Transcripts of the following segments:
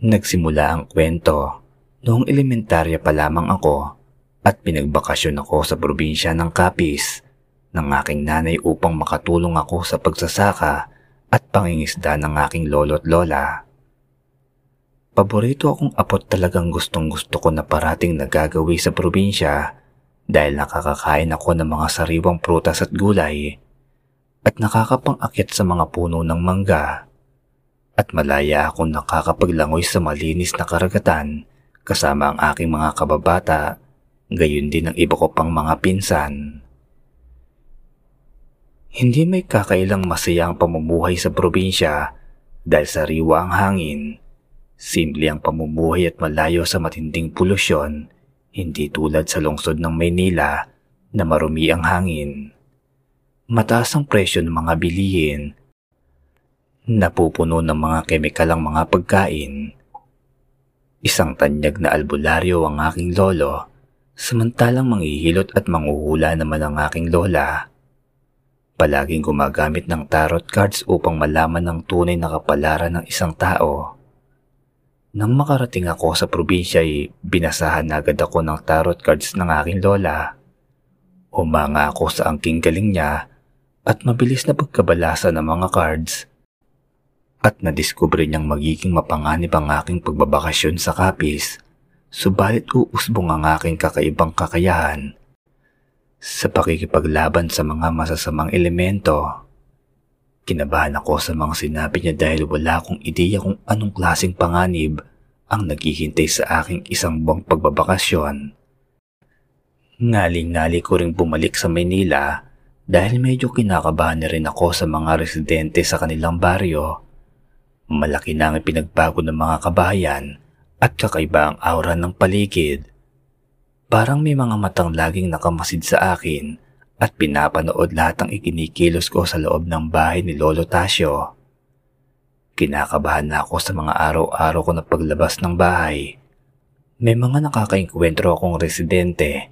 Nagsimula ang kwento noong elementarya pa lamang ako at pinagbakasyon ako sa probinsya ng Capiz ng aking nanay upang makatulong ako sa pagsasaka at pangingisda ng aking lolo at lola. Paborito akong apot talagang gustong gusto ko na parating nagagawi sa probinsya dahil nakakakain ako ng mga sariwang prutas at gulay at nakakapang-akit sa mga puno ng mangga at malaya akong nakakapaglangoy sa malinis na karagatan kasama ang aking mga kababata gayon din ang iba ko pang mga pinsan. Hindi may kakailang masaya ang pamumuhay sa probinsya dahil sariwa ang hangin. Simple ang pamumuhay at malayo sa matinding polusyon, hindi tulad sa lungsod ng Maynila na marumi ang hangin. Mataas ang presyo ng mga bilihin. Napupuno ng mga kemikal ang mga pagkain. Isang tanyag na albularyo ang aking lolo, samantalang manghihilot at manghuhula naman ang aking lola. Palaging gumagamit ng tarot cards upang malaman ang tunay na kapalaran ng isang tao. Nang makarating ako sa probinsya ay binasahan agad ako ng tarot cards ng aking lola. Humanga ako sa angking galing niya at mabilis na pagkabalasa ng mga cards. At nadiskubre niyang magiging mapanganib ang aking pagbabakasyon sa Capiz. Subalit uusbong ang aking kakaibang kakayahan sa pakikipaglaban sa mga masasamang elemento. Kinabahan ako sa mga sinabi niya dahil wala akong ideya kung anong klaseng panganib ang naghihintay sa aking isang buwang pagbabakasyon. Ngaling-ngali ko ring bumalik sa Maynila dahil medyo kinakabahan na rin ako sa mga residente sa kanilang baryo. Malaki na ang pinagbago ng mga kabayan at kakaiba ang aura ng paligid. Parang may mga matang laging nakamasid sa akin at pinapanood lahat ng ikinikilos ko sa loob ng bahay ni Lolo Tasio. Kinakabahan na ako sa mga araw-araw ko na paglabas ng bahay. May mga nakakainkwentro akong residente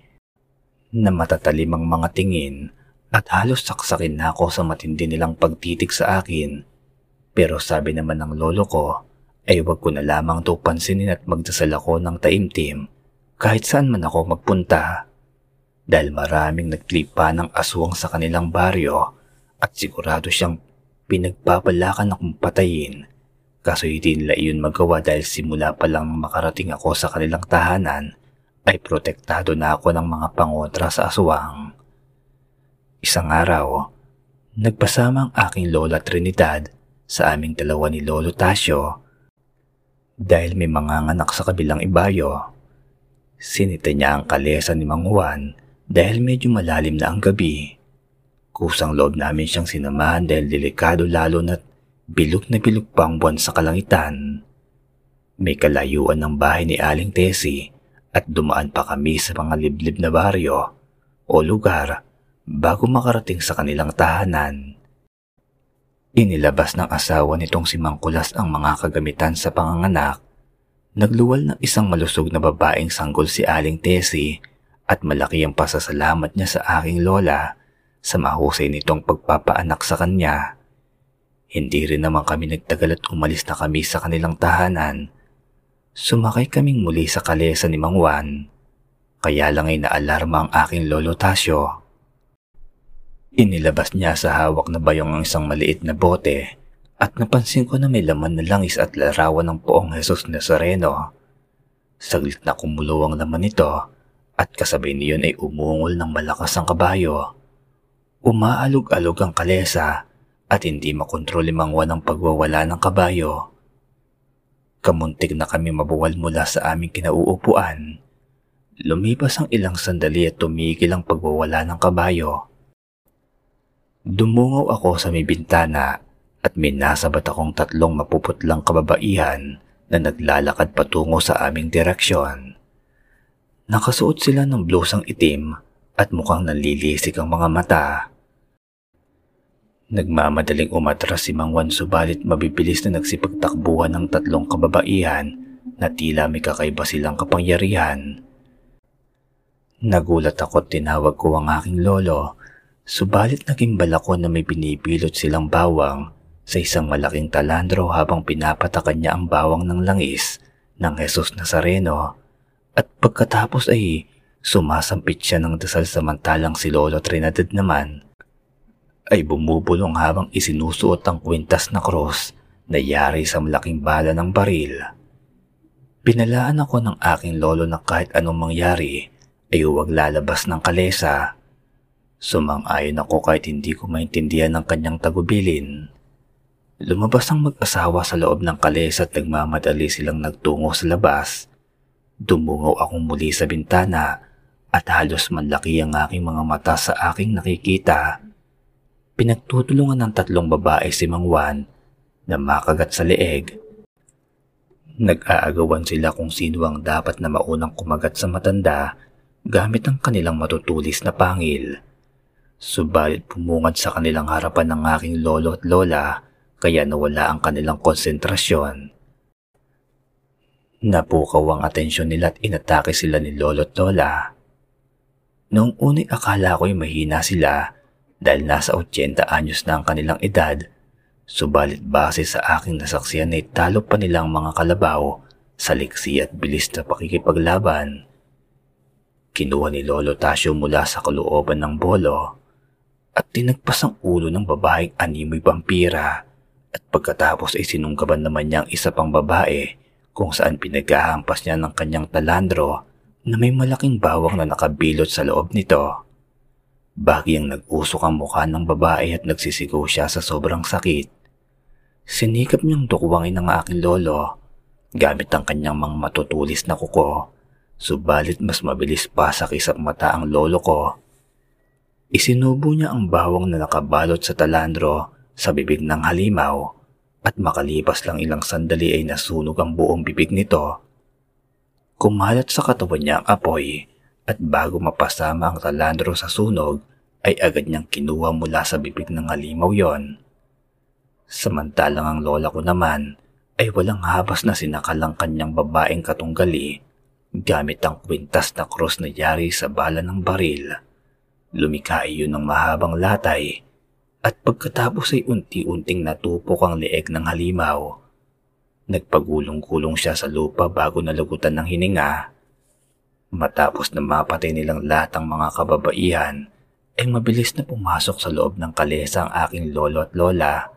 na matatalim ang mga tingin at halos saksakin na ako sa matindi nilang pagtitig sa akin. Pero sabi naman ng lolo ko ay wag ko na lamang to pansinin at magdasal ako ng taimtim kahit saan man ako magpunta dahil maraming nagklipa ng aswang sa kanilang baryo at sigurado siyang pinagpapalakan akong patayin kaso hindi nila iyon magawa dahil simula pa lang makarating ako sa kanilang tahanan ay protektado na ako ng mga pangontra sa aswang. Isang araw, nagpasama ang aking lola Trinidad sa aming dalawa ni Lolo Tasio dahil may mga anak sa kabilang ibayo Sinita niya ang kalesa ni Mang Juan dahil medyo malalim na ang gabi. Kusang loob namin siyang sinamahan dahil delikado lalo na't bilog na bilog pa ang buwan sa kalangitan. May kalayuan ng bahay ni Aling Tessie at dumaan pa kami sa mga liblib na baryo o lugar bago makarating sa kanilang tahanan. Inilabas ng asawa nitong si Mangkulas ang mga kagamitan sa panganganak Nagluwal ng isang malusog na babaeng sanggol si Aling Tessie at malaki ang pasasalamat niya sa aking lola sa mahusay nitong pagpapaanak sa kanya. Hindi rin naman kami nagtagal at umalis na kami sa kanilang tahanan. Sumakay kaming muli sa kalesa ni Mang Juan. Kaya lang ay naalarma ang aking lolo Tasyo. Inilabas niya sa hawak na bayong ang isang maliit na bote at napansin ko na may laman na langis at larawan ng poong Jesus Nazareno. Saglit na kumulo ang laman nito at kasabay niyon ay umungol ng malakas ang kabayo. Umaalog-alog ang kalesa at hindi makontrol limangwan ang pagwawala ng kabayo. Kamuntik na kami mabuwal mula sa aming kinauupuan. Lumipas ang ilang sandali at tumigil ang pagwawala ng kabayo. Dumungaw ako sa may bintana at minasabat akong tatlong mapuputlang kababaihan na naglalakad patungo sa aming direksyon. Nakasuot sila ng blusang itim at mukhang nalilisik ang mga mata. Nagmamadaling umatras si Mang Juan subalit mabibilis na nagsipagtakbuhan ng tatlong kababaihan na tila may kakaiba silang kapangyarihan. Nagulat ako at tinawag ko ang aking lolo, subalit naging balako na may binibilot silang bawang sa isang malaking talandro habang pinapatakan niya ang bawang ng langis ng Jesus Nazareno at pagkatapos ay sumasampit siya ng dasal samantalang si Lolo Trinidad naman ay bumubulong habang isinusuot ang kwintas na cross na yari sa malaking bala ng baril. Pinalaan ako ng aking lolo na kahit anong mangyari ay huwag lalabas ng kalesa Sumang-ayon ako kahit hindi ko maintindihan ng kanyang tagubilin. Lumabas ang mag-asawa sa loob ng kalesa at nagmamadali silang nagtungo sa labas. Dumungaw akong muli sa bintana at halos manlaki ang aking mga mata sa aking nakikita. Pinagtutulungan ng tatlong babae si Mang Juan na makagat sa leeg. Nag-aagawan sila kung sino ang dapat na maunang kumagat sa matanda gamit ang kanilang matutulis na pangil. Subalit pumungad sa kanilang harapan ng aking lolo at lola kaya nawala ang kanilang konsentrasyon. Napukaw ang atensyon nila at inatake sila ni lolo at lola. Noong unay akala ko'y mahina sila dahil nasa 80 anyos na ang kanilang edad, subalit base sa aking nasaksiyan ay talo pa nilang mga kalabaw sa liksi at bilis na pakikipaglaban. Kinuha ni Lolo Tasyo mula sa kalooban ng bolo at tinagpas ang ulo ng babaeng animoy vampira at pagkatapos ay sinunggaban naman niya ang isa pang babae kung saan pinaghahampas niya ng kanyang talandro na may malaking bawang na nakabilot sa loob nito. Bagyang nag-usok ang mukha ng babae at nagsisigaw siya sa sobrang sakit. Sinikap niyang dukwangin ng aking lolo gamit ang kanyang mga matutulis na kuko. Subalit mas mabilis pa sa kisap mata ang lolo ko Isinubo niya ang bawang na nakabalot sa talandro sa bibig ng halimaw at makalipas lang ilang sandali ay nasunog ang buong bibig nito. Kumalat sa katawan niya ang apoy at bago mapasama ang talandro sa sunog ay agad niyang kinuha mula sa bibig ng halimaw yon. Samantalang ang lola ko naman ay walang habas na sinakalang kanyang babaeng katunggali gamit ang kwintas na krus na yari sa bala ng baril. Lumikha iyon ng mahabang latay at pagkatapos ay unti-unting natupok ang leeg ng halimaw. Nagpagulong-gulong siya sa lupa bago nalugutan ng hininga. Matapos na mapatay nilang lahat ang mga kababaihan, ay mabilis na pumasok sa loob ng kalesa ang aking lolo at lola.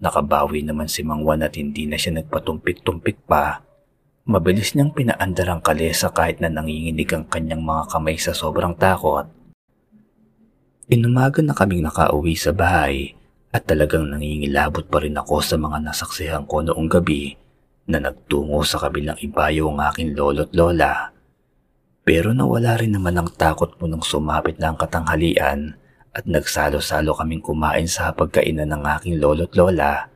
Nakabawi naman si Mangwan at hindi na siya nagpatumpik-tumpik pa. Mabilis niyang pinaandar ang kalesa kahit na nanginginig ang kanyang mga kamay sa sobrang takot. Inumaga na kaming nakauwi sa bahay at talagang nangingilabot pa rin ako sa mga nasaksihan ko noong gabi na nagtungo sa kabilang ibayo ang aking lolo't lola. Pero nawala rin naman ang takot mo nang sumapit na ang katanghalian at nagsalo-salo kaming kumain sa pagkainan ng aking lolo't lola.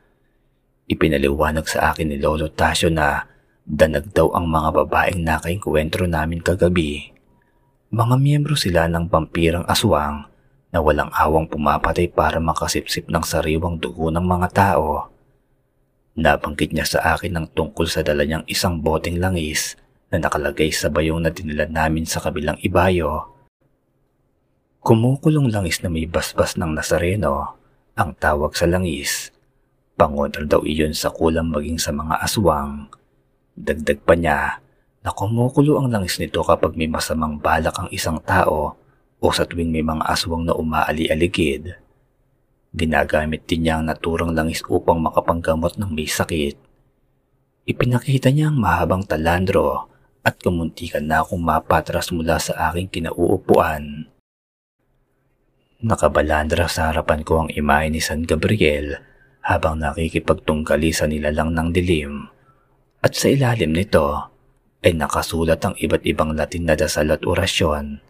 Ipinaliwanag sa akin ni Lolo Tasyo na danag daw ang mga babaeng nakainkwentro namin kagabi. Mga miyembro sila ng pampirang aswang na walang awang pumapatay para makasipsip ng sariwang dugo ng mga tao. Nabanggit niya sa akin ng tungkol sa dala niyang isang boteng langis na nakalagay sa bayong na dinala namin sa kabilang ibayo. Kumukulong langis na may basbas ng Nazareno ang tawag sa langis. Pangontra daw iyon sa kulang maging sa mga aswang. Dagdag pa niya na kumukulo ang langis nito kapag may masamang balak ang isang tao o sa tuwing may mga aswang na umaali-aligid. Ginagamit din niya ang naturang langis upang makapanggamot ng may sakit. Ipinakita niya ang mahabang talandro at kumuntikan na akong mapatras mula sa aking kinauupuan. Nakabalandra sa harapan ko ang imahe ni San Gabriel habang nakikipagtunggali sa nilalang ng dilim. At sa ilalim nito ay nakasulat ang iba't ibang Latin na dasal at orasyon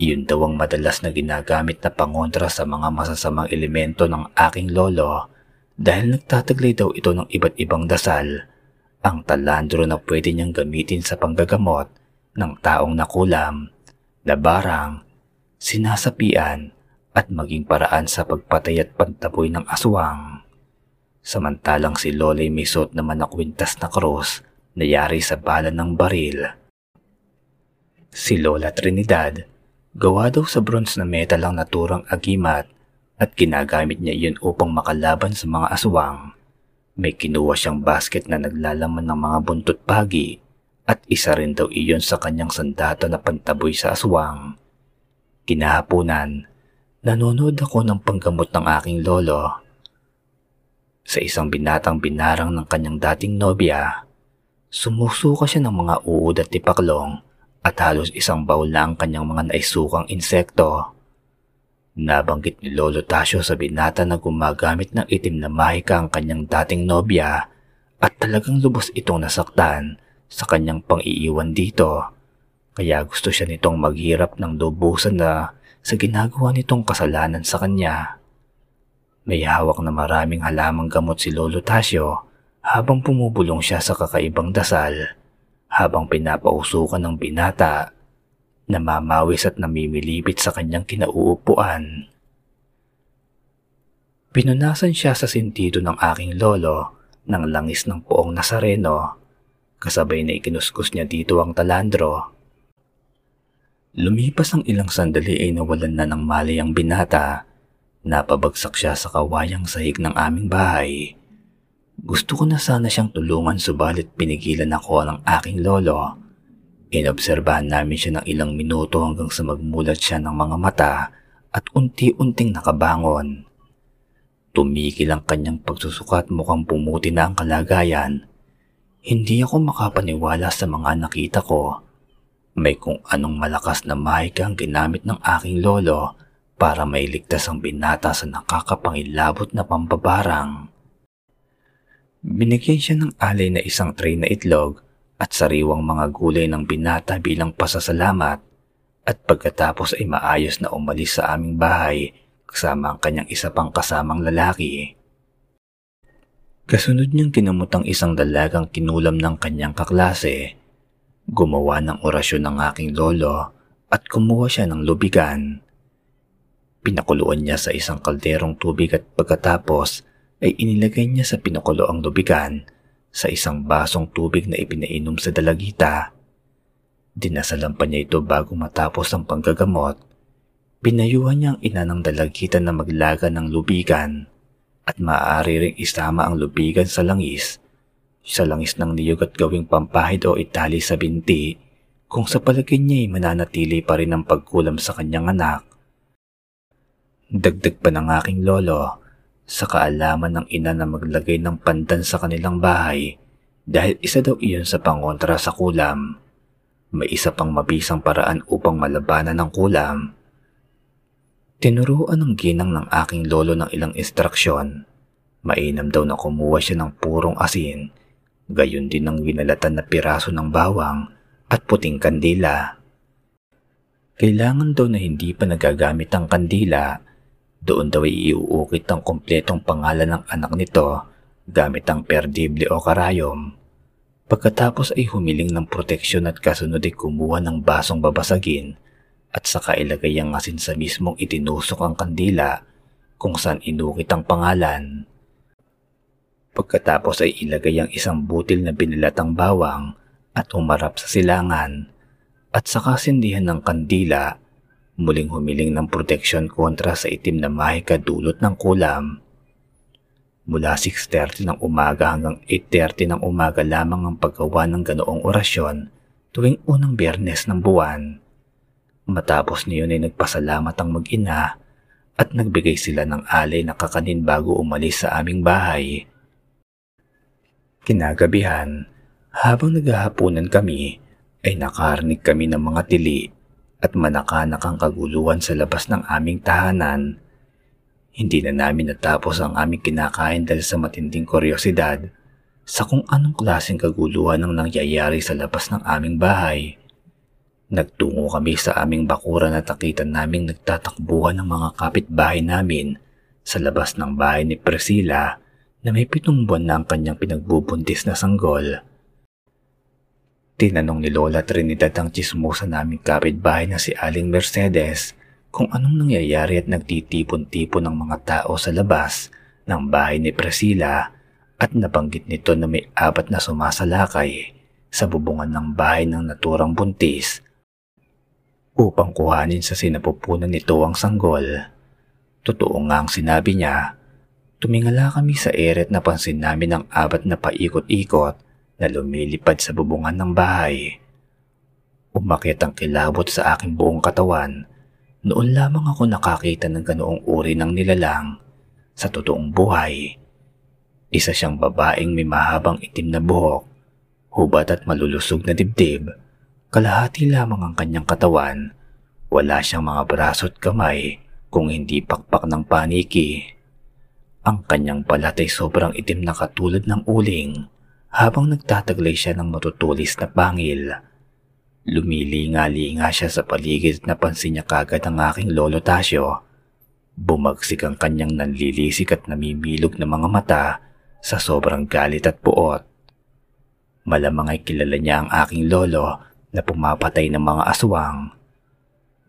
iyon daw ang madalas na ginagamit na pangontra sa mga masasamang elemento ng aking lolo dahil nagtataglay daw ito ng iba't ibang dasal, ang talandro na pwede niyang gamitin sa panggagamot ng taong nakulam, nabarang, sinasapian at maging paraan sa pagpatay at pantaboy ng aswang. Samantalang si Lola may suot naman na kwintas na krus na yari sa bala ng baril. Si Lola Trinidad Gawa daw sa bronze na metal ang naturang agimat at ginagamit niya iyon upang makalaban sa mga aswang. May kinuha siyang basket na naglalaman ng mga buntot pagi at isa rin daw iyon sa kanyang sandata na pantaboy sa aswang. Kinahaponan, nanonood ako ng panggamot ng aking lolo. Sa isang binatang binarang ng kanyang dating nobya, sumusuka siya ng mga uod at tipaklong at halos isang baul na ang kanyang mga naisukang insekto. Nabanggit ni Lolo Tasio sa binata na gumagamit ng itim na mahika ang kanyang dating nobya at talagang lubos itong nasaktan sa kanyang pang-iiwan dito. Kaya gusto siya nitong maghirap ng lubusan na sa ginagawa nitong kasalanan sa kanya. May hawak na maraming halamang gamot si Lolo Tasio habang pumubulong siya sa kakaibang dasal habang pinapausukan ng binata namamawis at namimilipit sa kanyang kinauupuan. Pinunasan siya sa sentido ng aking lolo ng langis ng poong Nazareno, kasabay na ikinuskus niya dito ang talandro. Lumipas ang ilang sandali ay nawalan na ng malay ang binata. Napabagsak siya sa kawayang sahig ng aming bahay. Gusto ko na sana siyang tulungan subalit pinigilan ako ng aking lolo Inobserbahan namin siya ng ilang minuto hanggang sa magmulat siya ng mga mata at unti-unting nakabangon. Tumigil ang kanyang pagsusukat mukhang pumuti na ang kalagayan. Hindi ako makapaniwala sa mga nakita ko. May kung anong malakas na mahika ang ginamit ng aking lolo para mailigtas ang binata sa nakakapangilabot na pambabarang. Binigyan siya ng alay na isang tray na itlog at sariwang mga gulay ng binata bilang pasasalamat at pagkatapos ay maayos na umalis sa aming bahay kasama ang kanyang isa pang kasamang lalaki. Kasunod niyang kinamutang isang dalagang kinulam ng kanyang kaklase. Gumawa ng orasyon ng aking lolo at kumuha siya ng lubigan. Pinakuluan niya sa isang kalderong tubig at pagkatapos ay inilagay niya sa pinakulo ang lubigan sa isang basong tubig na ipinainom sa dalagita. Dinasalan pa niya ito bago matapos ang panggagamot. Pinayuhan niya ang ina ng dalagita na maglaga ng lubigan at maaari ring isama ang lubigan sa langis sa langis ng niyog at gawing pampahid o itali sa binti kung sa palagay niya ay mananatili pa rin ang pagkulam sa kanyang anak. Dagdag pa ng aking lolo sa kaalaman ng ina na maglagay ng pandan sa kanilang bahay dahil isa daw iyon sa pangontra sa kulam. May isa pang mabisang paraan upang malabanan ng kulam. Tinuruan ng ginang ng aking lolo ng ilang instruksyon. Mainam daw na kumuha siya ng purong asin, gayon din ng ginalatan na piraso ng bawang at puting kandila. Kailangan daw na hindi pa nagagamit ang kandila doon daw iuukit ang kompletong pangalan ng anak nito gamit ang perdible o karayom. Pagkatapos ay humiling ng proteksyon at kasunod ay kumuha ng basong babasagin at saka ilagay ang asin sa mismong itinusok ang kandila kung saan inukit ang pangalan. Pagkatapos ay ilagay ang isang butil na binilatang bawang at umarap sa silangan at saka sindihan ng kandila muling humiling ng proteksyon kontra sa itim na mahika dulot ng kulam. Mula 6.30 ng umaga hanggang 8.30 ng umaga lamang ang paggawa ng ganoong orasyon tuwing unang biyernes ng buwan. Matapos niyon ay nagpasalamat ang mag-ina at nagbigay sila ng alay na kakanin bago umalis sa aming bahay. Kinagabihan, habang naghahaponan kami, ay nakarinig kami ng mga tili at manakanak ang kaguluhan sa labas ng aming tahanan. Hindi na namin natapos ang aming kinakain dahil sa matinding kuryosidad sa kung anong klaseng kaguluhan ang nangyayari sa labas ng aming bahay. Nagtungo kami sa aming bakuran at nakita naming nagtatakbuhan ng mga kapitbahay namin sa labas ng bahay ni Priscilla na may pitong buwan na ang kanyang pinagbubuntis na sanggol. Tinanong ni Lola Trinidad ang chismosa naming kapitbahay na si Aling Mercedes kung anong nangyayari at nagtitipon-tipon ng mga tao sa labas ng bahay ni Priscilla at nabanggit nito na may apat na sumasalakay sa bubungan ng bahay ng naturang buntis upang kuhanin sa sinapupunan nito ang sanggol. Totoo nga ang sinabi niya. Tumingala kami sa eret na pansin namin ang abat na paikot-ikot na lumilipad sa bubungan ng bahay. Umakit ang kilabot sa aking buong katawan. Noon lamang ako nakakita ng ganoong uri ng nilalang. Sa totoong buhay, isa siyang babaeng may mahabang itim na buhok, hubad at malulusog na dibdib. Kalahati lamang ang kanyang katawan. Wala siyang mga braso at kamay kung hindi pakpak ng paniki. Ang kanyang balat ay sobrang itim na katulad ng uling habang nagtataglay siya ng matutulis na pangil. Lumilinga-linga siya sa paligid at napansin niya kagad ang aking lolo Tasyo. Bumagsik ang kanyang nanlilisik at namimilog na mga mata sa sobrang galit at puot. Malamang ay kilala niya ang aking lolo na pumapatay ng mga aswang.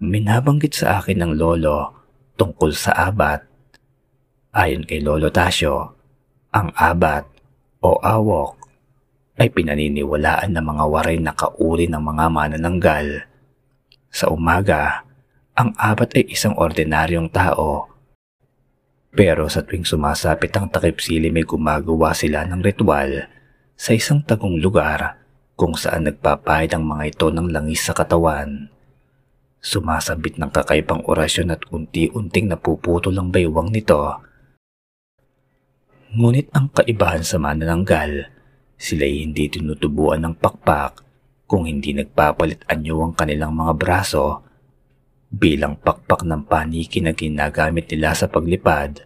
Minabanggit sa akin ng lolo tungkol sa abat Ayon kay Lolo Tasyo, ang abat o awok ay pinaniniwalaan ng mga waray na kauri ng mga manananggal. Sa umaga, ang abat ay isang ordinaryong tao. Pero sa tuwing sumasapit ang takip sili may gumagawa sila ng ritual sa isang tagong lugar kung saan nagpapahid ang mga ito ng langis sa katawan. Sumasabit ng kakaibang orasyon at unti-unting napuputol ang baywang nito Ngunit ang kaibahan sa manananggal, sila ay hindi tinutubuan ng pakpak kung hindi nagpapalit anyo ang kanilang mga braso bilang pakpak ng paniki na ginagamit nila sa paglipad.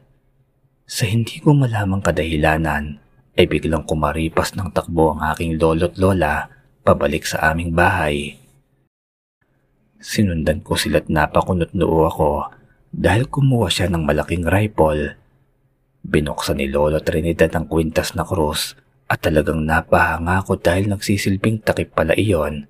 Sa hindi ko malamang kadahilanan, ay biglang kumaripas ng takbo ang aking lolo't lola pabalik sa aming bahay. Sinundan ko sila't napakunot noo ako dahil kumuha siya ng malaking rifle Binuksan ni Lolo Trinidad ang kwintas na krus at talagang napahanga ko dahil nagsisilbing takip pala iyon.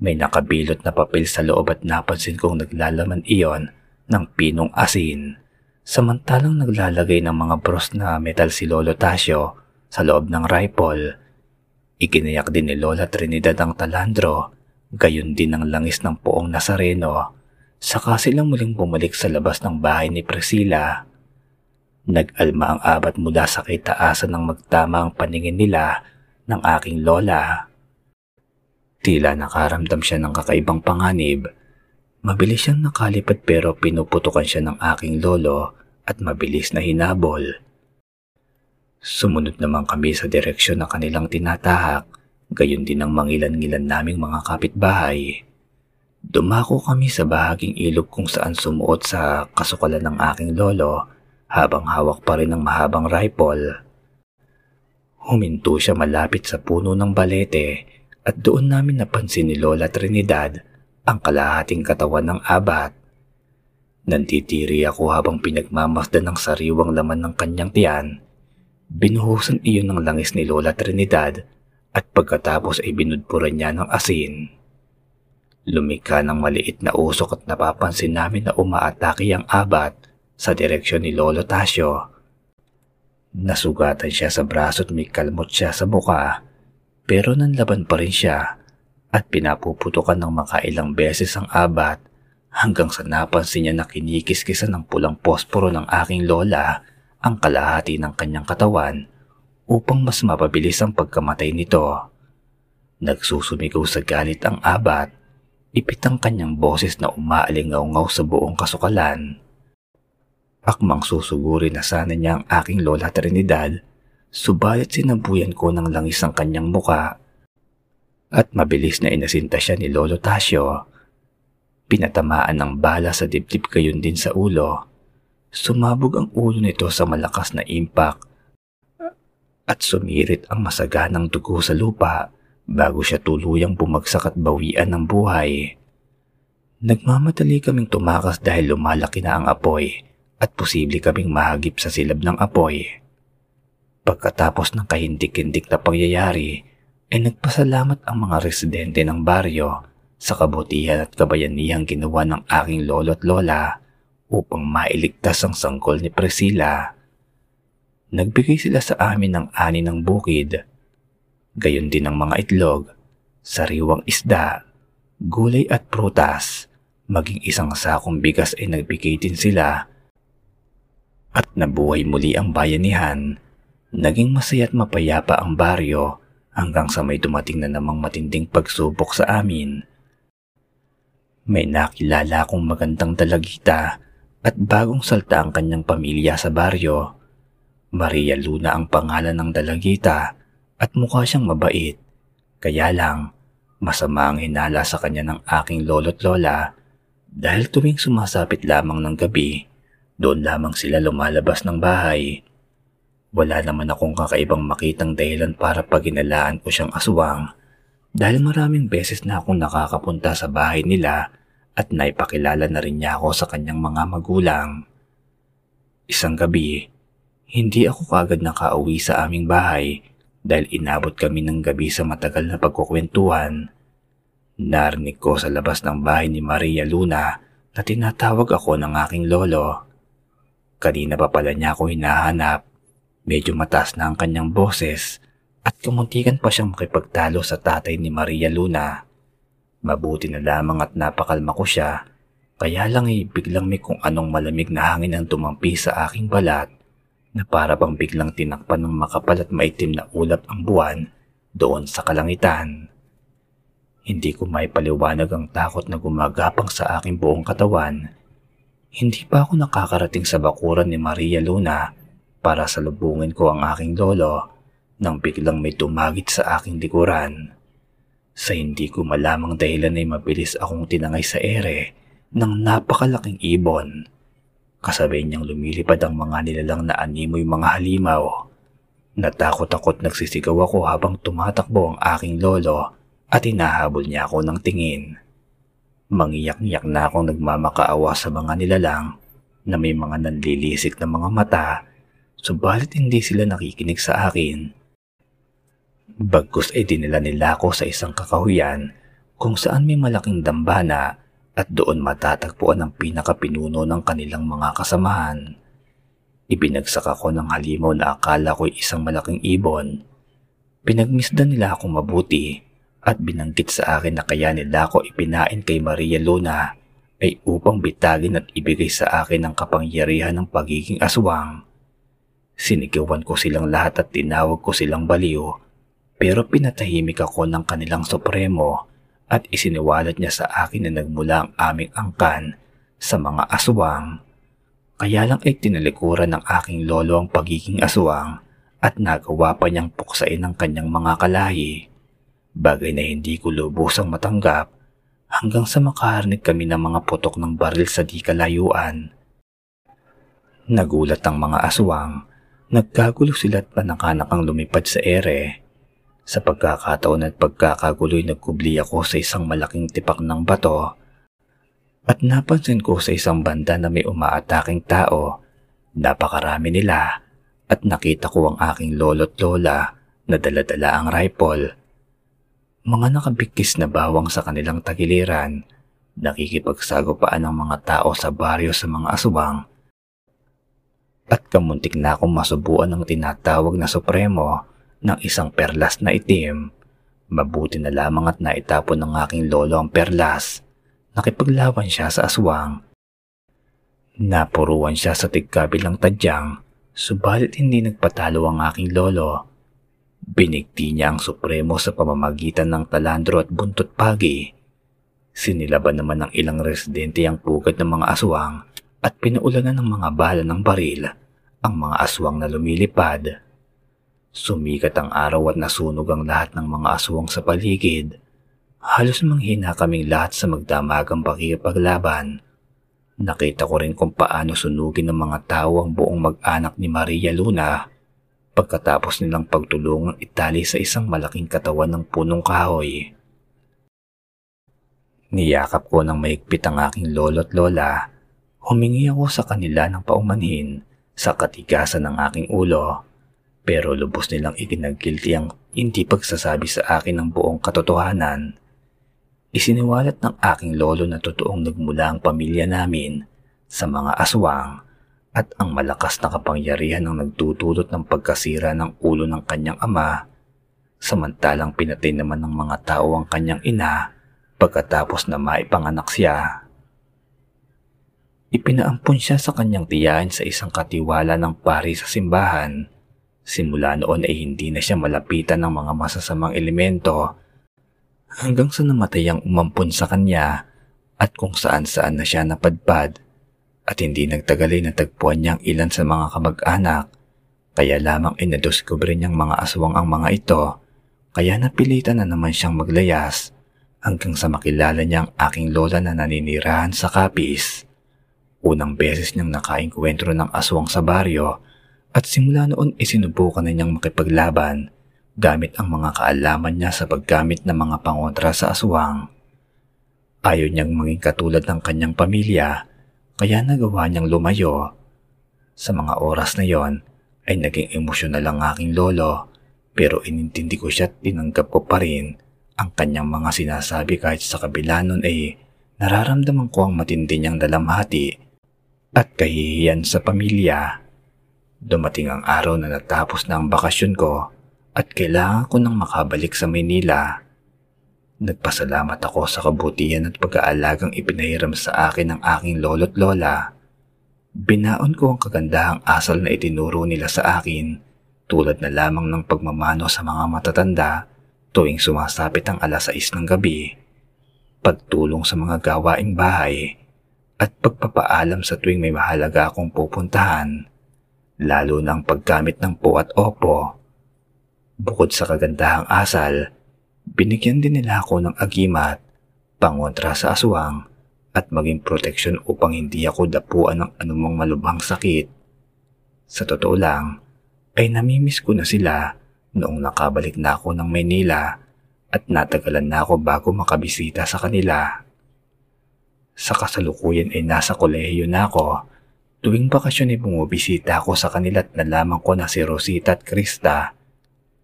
May nakabilot na papel sa loob at napansin kong naglalaman iyon ng pinong asin. Samantalang naglalagay ng mga bros na metal si Lolo Tasio sa loob ng rifle. Ikinayak din ni Lola Trinidad ang talandro, gayon din ang langis ng poong Nazareno. Saka silang muling bumalik sa labas ng bahay ni Priscilla. Nag-alma ang abat mula sa kitaasan ng magtama ang paningin nila ng aking lola. Tila nakaramdam siya ng kakaibang panganib. Mabilis siyang nakalipad pero pinuputukan siya ng aking lolo at mabilis na hinabol. Sumunod naman kami sa direksyon na kanilang tinatahak, gayon din ang mangilan-ngilan naming mga kapitbahay. Dumako kami sa bahaging ilog kung saan sumuot sa kasukalan ng aking lolo habang hawak pa rin ang mahabang rifle. Huminto siya malapit sa puno ng balete at doon namin napansin ni Lola Trinidad ang kalahating katawan ng abat. Nanditiri ako habang pinagmamasdan ng sariwang laman ng kanyang tiyan. Binuhusan iyon ng langis ni Lola Trinidad at pagkatapos ay binudpuran niya ng asin. Lumika ng maliit na usok at napapansin namin na umaatake ang abat sa direksyon ni Lolo Tasyo. Nasugatan siya sa braso at may kalmot siya sa muka pero nanlaban pa rin siya at pinapuputukan ng makailang beses ang abat hanggang sa napansin niya na kinikiskisan ng pulang posporo ng aking lola ang kalahati ng kanyang katawan upang mas mapabilis ang pagkamatay nito. Nagsusumigaw sa galit ang abat, ipit ang kanyang boses na umaalingaw-ngaw sa buong kasukalan. Akmang susuguri na sana niya ang aking lola Trinidad, subalit sinabuyan ko ng langis ang kanyang muka at mabilis na inasinta siya ni Lolo Tasyo. Pinatamaan ng bala sa dibdib gayon din sa ulo. Sumabog ang ulo nito sa malakas na impact at sumirit ang masaganang dugo sa lupa bago siya tuluyang bumagsak at bawian ng buhay. Nagmamadali kaming tumakas dahil lumalaki na ang apoy at posible kaming mahagip sa silab ng apoy. Pagkatapos ng kahindik-hindik na pangyayari, ay nagpasalamat ang mga residente ng baryo sa kabutihan at kabayanihang ginawa ng aking lolo at lola upang mailigtas ang sanggol ni Priscilla. Nagbigay sila sa amin ng ani ng bukid, gayon din ang mga itlog, sariwang isda, gulay at prutas, maging isang sakong bigas ay nagbigay din sila at nabuhay muli ang bayanihan. Naging masaya at mapayapa ang baryo hanggang sa may dumating na namang matinding pagsubok sa amin. May nakilala akong magandang dalagita at bagong salta ang kanyang pamilya sa baryo. Maria Luna ang pangalan ng dalagita at mukha siyang mabait. Kaya lang, masama ang hinala sa kanya ng aking lolo't lola dahil tuwing sumasapit lamang ng gabi, doon lamang sila lumalabas ng bahay. Wala naman akong kakaibang makitang dahilan para paginalaan ko siyang aswang dahil maraming beses na akong nakakapunta sa bahay nila at naipakilala na rin niya ako sa kanyang mga magulang. Isang gabi, hindi ako kagad nakauwi sa aming bahay dahil inabot kami ng gabi sa matagal na pagkukwentuhan. Narinig ko sa labas ng bahay ni Maria Luna na tinatawag ako ng aking lolo. Kanina pa pala niya ako hinahanap Medyo mataas na ang kanyang boses at kamuntikan pa siyang makipagtalo sa tatay ni Maria Luna. Mabuti na lamang at napakalma ko siya, kaya lang ay biglang may kung anong malamig na hangin ang tumampi sa aking balat na para bang biglang tinakpan ng makapal at maitim na ulap ang buwan doon sa kalangitan. Hindi ko may paliwanag ang takot na gumagapang sa aking buong katawan. Hindi pa ako nakakarating sa bakuran ni Maria Luna para salubungin ko ang aking lolo nang biglang may tumagit sa aking likuran. Sa hindi ko malamang dahilan ay mabilis akong tinangay sa ere ng napakalaking ibon. Kasabay niyang lumilipad ang mga nilalang na animoy mga halimaw. Natakot-takot nagsisigaw ako habang tumatakbo ang aking lolo at hinahabol niya ako ng tingin. Mangiyak-ngiyak na akong nagmamakaawa sa mga nilalang na may mga nanlilisik na mga mata subalit hindi sila nakikinig sa akin. Bagkus ay dinala nila ako sa isang kakahuyan kung saan may malaking dambana at doon matatagpuan ang pinakapinuno ng kanilang mga kasamahan. Ibinagsak ako ng halimaw na akala ko'y isang malaking ibon. Pinagmisdan nila akong mabuti at binanggit sa akin na kaya nila ako ipinain kay Maria Luna ay upang bitagin at ibigay sa akin ang kapangyarihan ng pagiging aswang Sinigawan ko silang lahat at tinawag ko silang baliw pero pinatahimik ako ng kanilang supremo at isiniwalat niya sa akin na nagmula ang aming angkan sa mga aswang. Kaya lang ay tinalikuran ng aking lolo ang pagiging aswang at nagawa pa niyang puksain ang kanyang mga kalahi. Bagay na hindi ko lubusang matanggap hanggang sa makarinig kami ng mga putok ng baril sa di kalayuan. Nagulat ang mga aswang Nagkagulo sila at panakanak ang lumipad sa ere. Sa pagkakataon at pagkakagulo'y nagkubli ako sa isang malaking tipak ng bato at napansin ko sa isang banda na may umaataking tao. Napakarami nila at nakita ko ang aking lolo't lola na daladala ang rifle. Mga nakabikis na bawang sa kanilang tagiliran, nakikipagsagupaan ang mga tao sa baryo sa mga aswang at kamuntik na akong masubuan ng tinatawag na supremo ng isang perlas na itim. Mabuti na lamang at naitapon ng aking lolo ang perlas. Nakipaglaban siya sa aswang. Napuruan siya sa tigkabilang tadyang, subalit hindi nagpatalo ang aking lolo. Binigti niya ang supremo sa pamamagitan ng talandro at buntot pagi. Sinilaban naman ng ilang residente ang pugad ng mga aswang at pinuulanan ng mga bala ng baril ang mga aswang na lumilipad. Sumikat ang araw at nasunog ang lahat ng mga aswang sa paligid. Halos manghina kaming lahat sa magdamagang pakikipaglaban. Nakita ko rin kung paano sunugin ng mga tao ang buong mag-anak ni Maria Luna pagkatapos nilang pagtulungang itali sa isang malaking katawan ng punong kahoy. Niyakap ko ng maigpit ang aking lolo't lola. Humingi ako sa kanila ng paumanhin sa katigasan ng aking ulo pero lubos nilang itinagkilti ang hindi pagsasabi sa akin ng buong katotohanan. Isiniwalat ng aking lolo na totoong nagmula ang pamilya namin sa mga aswang at ang malakas na kapangyarihan ng nagtutulot ng pagkasira ng ulo ng kanyang ama samantalang pinatay naman ng mga tao ang kanyang ina pagkatapos na maipanganak siya. Ipinaampun siya sa kanyang tiyahin sa isang katiwala ng pari sa simbahan. Simula noon ay hindi na siya malapitan ng mga masasamang elemento hanggang sa namatay ang umampun sa kanya at kung saan saan na siya napadpad at hindi nagtagal ay natagpuan niyang ilan sa mga kamag-anak kaya lamang inadiskubre niyang mga aswang ang mga ito kaya napilitan na naman siyang maglayas hanggang sa makilala niya ang aking lola na naninirahan sa kapis. Unang beses niyang nakainkwentro ng aswang sa baryo at simula noon isinubukan na niyang makipaglaban gamit ang mga kaalaman niya sa paggamit ng mga pangontra sa aswang. Ayaw niyang maging katulad ng kanyang pamilya kaya nagawa niyang lumayo. Sa mga oras na yon ay naging emosyonal ang aking lolo pero inintindi ko siya at tinanggap ko pa rin ang kanyang mga sinasabi kahit sa kabila nun ay nararamdaman ko ang matindi niyang dalamhati at kahihiyan sa pamilya. Dumating ang araw na natapos na ang bakasyon ko at kailangan ko nang makabalik sa Maynila. Nagpasalamat ako sa kabutihan at pag-aalagang ipinahiram sa akin ng aking lolo't lola. Binaon ko ang kagandahang asal na itinuro nila sa akin tulad na lamang ng pagmamano sa mga matatanda tuwing sumasapit ang alas 6 ng gabi, pagtulong sa mga gawaing bahay, at pagpapaalam sa tuwing may mahalaga akong pupuntahan, lalo ng paggamit ng po at opo. Bukod sa kagandahang asal, binigyan din nila ako ng agimat, pangontra sa aswang, at maging proteksyon upang hindi ako dapuan ng anumang malubhang sakit. Sa totoo lang, ay namimiss ko na sila noong nakabalik na ako ng Maynila at natagalan na ako bago makabisita sa kanila. Sa kasalukuyan ay nasa kolehiyo na ako. Tuwing bakasyon ay bumubisita ako sa kanila at nalaman ko na si Rosita at Krista.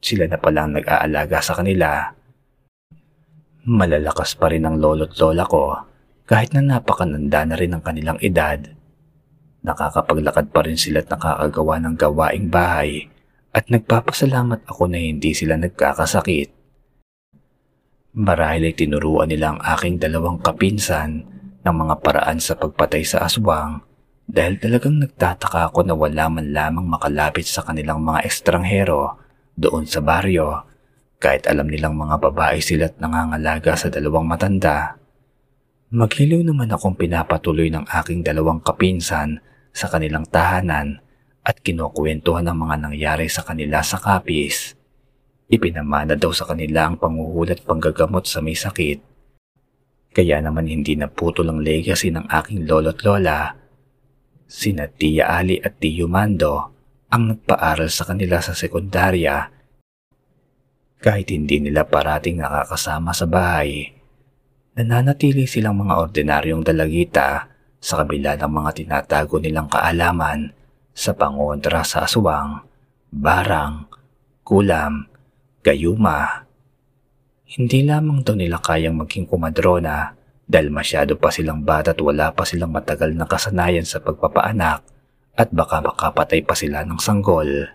Sila na palang nag-aalaga sa kanila. Malalakas pa rin ang lolo't lola ko kahit na napakananda na rin ang kanilang edad. Nakakapaglakad pa rin sila at nakakagawa ng gawaing bahay at nagpapasalamat ako na hindi sila nagkakasakit. Marahil ay tinuruan nila ang aking dalawang kapinsan ng mga paraan sa pagpatay sa aswang dahil talagang nagtataka ako na wala man lamang makalapit sa kanilang mga estranghero doon sa baryo kahit alam nilang mga babae sila't nangangalaga sa dalawang matanda. Maghiliw naman akong pinapatuloy ng aking dalawang kapinsan sa kanilang tahanan at kinukwentuhan ng mga nangyari sa kanila sa kapis. Ipinamana daw sa kanila ang panguhulat panggagamot sa may sakit kaya naman hindi naputol ang legacy ng aking lolo't lola. Sina Tia Ali at Tio Mando ang nagpaaral sa kanila sa sekundarya. Kahit hindi nila parating nakakasama sa bahay, nananatili silang mga ordinaryong dalagita sa kabila ng mga tinatago nilang kaalaman sa pangontra sa aswang, barang, kulam, gayuma, hindi lamang daw nila kayang maging kumadrona dahil masyado pa silang bata at wala pa silang matagal na kasanayan sa pagpapaanak at baka makapatay pa sila ng sanggol.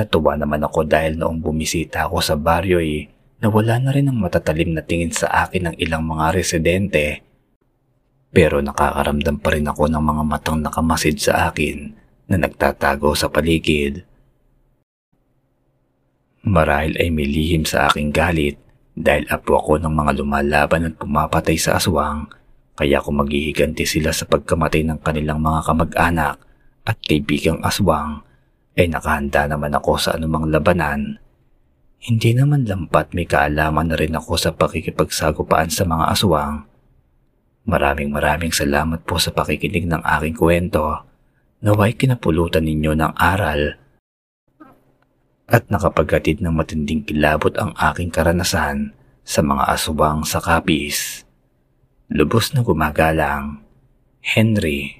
Natuwa naman ako dahil noong bumisita ako sa baryo eh, nawala na rin ang matatalim na tingin sa akin ng ilang mga residente. Pero nakakaramdam pa rin ako ng mga matang nakamasid sa akin na nagtatago sa paligid. Marahil ay may lihim sa aking galit dahil apo ako ng mga lumalaban at pumapatay sa aswang kaya kung maghihiganti sila sa pagkamatay ng kanilang mga kamag-anak at kaibigang aswang ay nakahanda naman ako sa anumang labanan. Hindi naman lampat may kaalaman na rin ako sa pakikipagsagupaan sa mga aswang. Maraming maraming salamat po sa pakikinig ng aking kwento. Naway kinapulutan ninyo ng aral at nakapaghatid ng matinding kilabot ang aking karanasan sa mga aswang sa kapis. Lubos na gumagalang, Henry